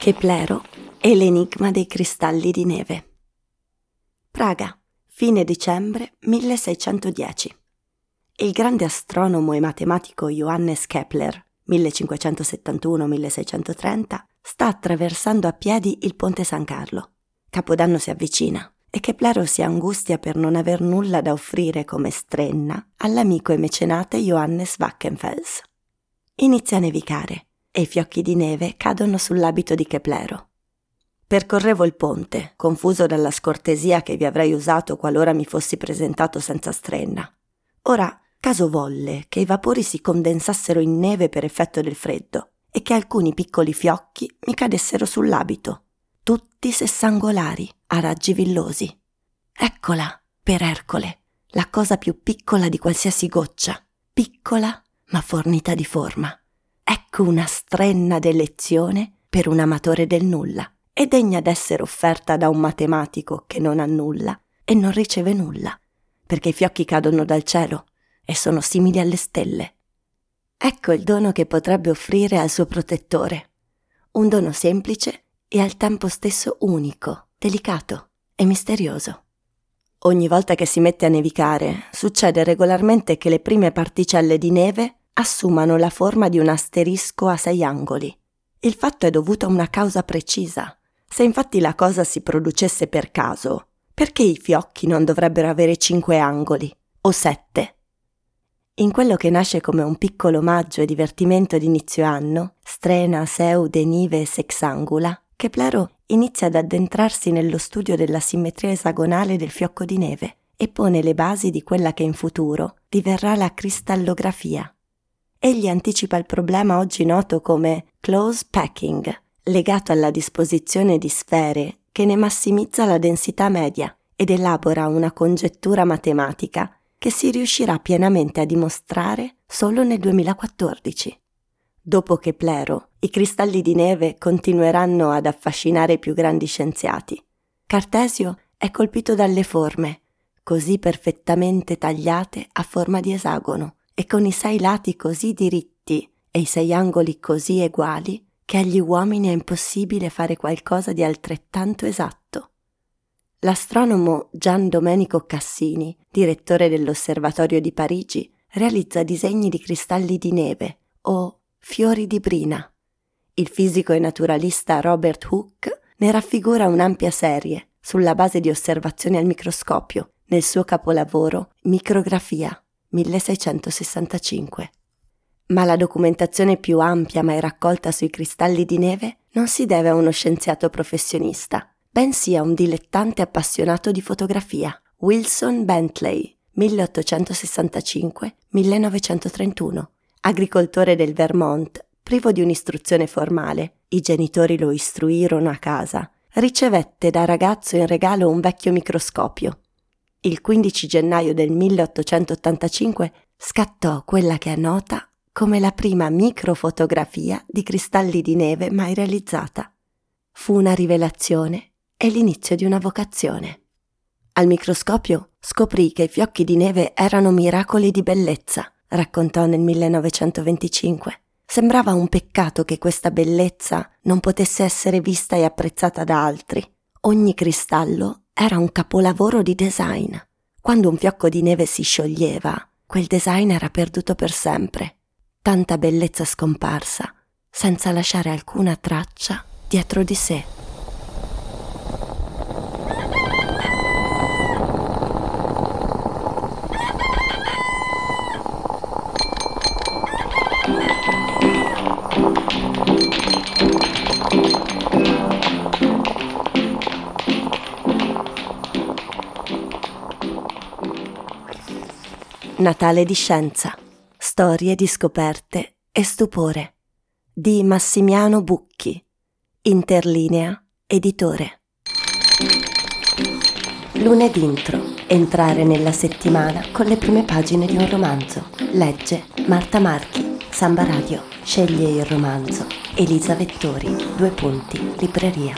Keplero e l'enigma dei cristalli di neve. Praga, fine dicembre 1610. Il grande astronomo e matematico Johannes Kepler, 1571-1630, sta attraversando a piedi il ponte San Carlo. Capodanno si avvicina e Keplero si angustia per non aver nulla da offrire come strenna all'amico e mecenate Johannes Wackenfels. Inizia a nevicare e i fiocchi di neve cadono sull'abito di Keplero. Percorrevo il ponte, confuso dalla scortesia che vi avrei usato qualora mi fossi presentato senza strenna. Ora, caso volle che i vapori si condensassero in neve per effetto del freddo e che alcuni piccoli fiocchi mi cadessero sull'abito, tutti sessangolari, a raggi villosi. Eccola, per Ercole, la cosa più piccola di qualsiasi goccia, piccola ma fornita di forma. Ecco una strenna d'elezione per un amatore del nulla e degna d'essere offerta da un matematico che non ha nulla e non riceve nulla, perché i fiocchi cadono dal cielo e sono simili alle stelle. Ecco il dono che potrebbe offrire al suo protettore, un dono semplice e al tempo stesso unico, delicato e misterioso. Ogni volta che si mette a nevicare, succede regolarmente che le prime particelle di neve assumano la forma di un asterisco a sei angoli. Il fatto è dovuto a una causa precisa. Se infatti la cosa si producesse per caso, perché i fiocchi non dovrebbero avere cinque angoli o sette? In quello che nasce come un piccolo omaggio e divertimento di inizio anno, strena, seu, denive e sexangula, Keplero inizia ad addentrarsi nello studio della simmetria esagonale del fiocco di neve e pone le basi di quella che in futuro diverrà la cristallografia, egli anticipa il problema oggi noto come close packing, legato alla disposizione di sfere che ne massimizza la densità media ed elabora una congettura matematica che si riuscirà pienamente a dimostrare solo nel 2014. Dopo Keplero, i cristalli di neve continueranno ad affascinare i più grandi scienziati. Cartesio è colpito dalle forme, così perfettamente tagliate a forma di esagono, e con i sei lati così diritti e i sei angoli così eguali che agli uomini è impossibile fare qualcosa di altrettanto esatto. L'astronomo Gian Domenico Cassini, direttore dell'Osservatorio di Parigi, realizza disegni di cristalli di neve o fiori di brina. Il fisico e naturalista Robert Hooke ne raffigura un'ampia serie sulla base di osservazioni al microscopio nel suo capolavoro Micrografia 1665. Ma la documentazione più ampia mai raccolta sui cristalli di neve non si deve a uno scienziato professionista, bensì a un dilettante appassionato di fotografia, Wilson Bentley, 1865-1931, agricoltore del Vermont, privo di un'istruzione formale, i genitori lo istruirono a casa, ricevette da ragazzo in regalo un vecchio microscopio il 15 gennaio del 1885 scattò quella che è nota come la prima microfotografia di cristalli di neve mai realizzata. Fu una rivelazione e l'inizio di una vocazione. Al microscopio scoprì che i fiocchi di neve erano miracoli di bellezza, raccontò nel 1925. Sembrava un peccato che questa bellezza non potesse essere vista e apprezzata da altri. Ogni cristallo era un capolavoro di design. Quando un fiocco di neve si scioglieva, quel design era perduto per sempre. Tanta bellezza scomparsa, senza lasciare alcuna traccia dietro di sé. Natale di scienza. Storie di scoperte e stupore. Di Massimiano Bucchi. Interlinea, editore. Lunedì intro. Entrare nella settimana con le prime pagine di un romanzo. Legge Marta Marchi. Samba Radio. Sceglie il romanzo. Elisa Vettori. Due punti. Libreria.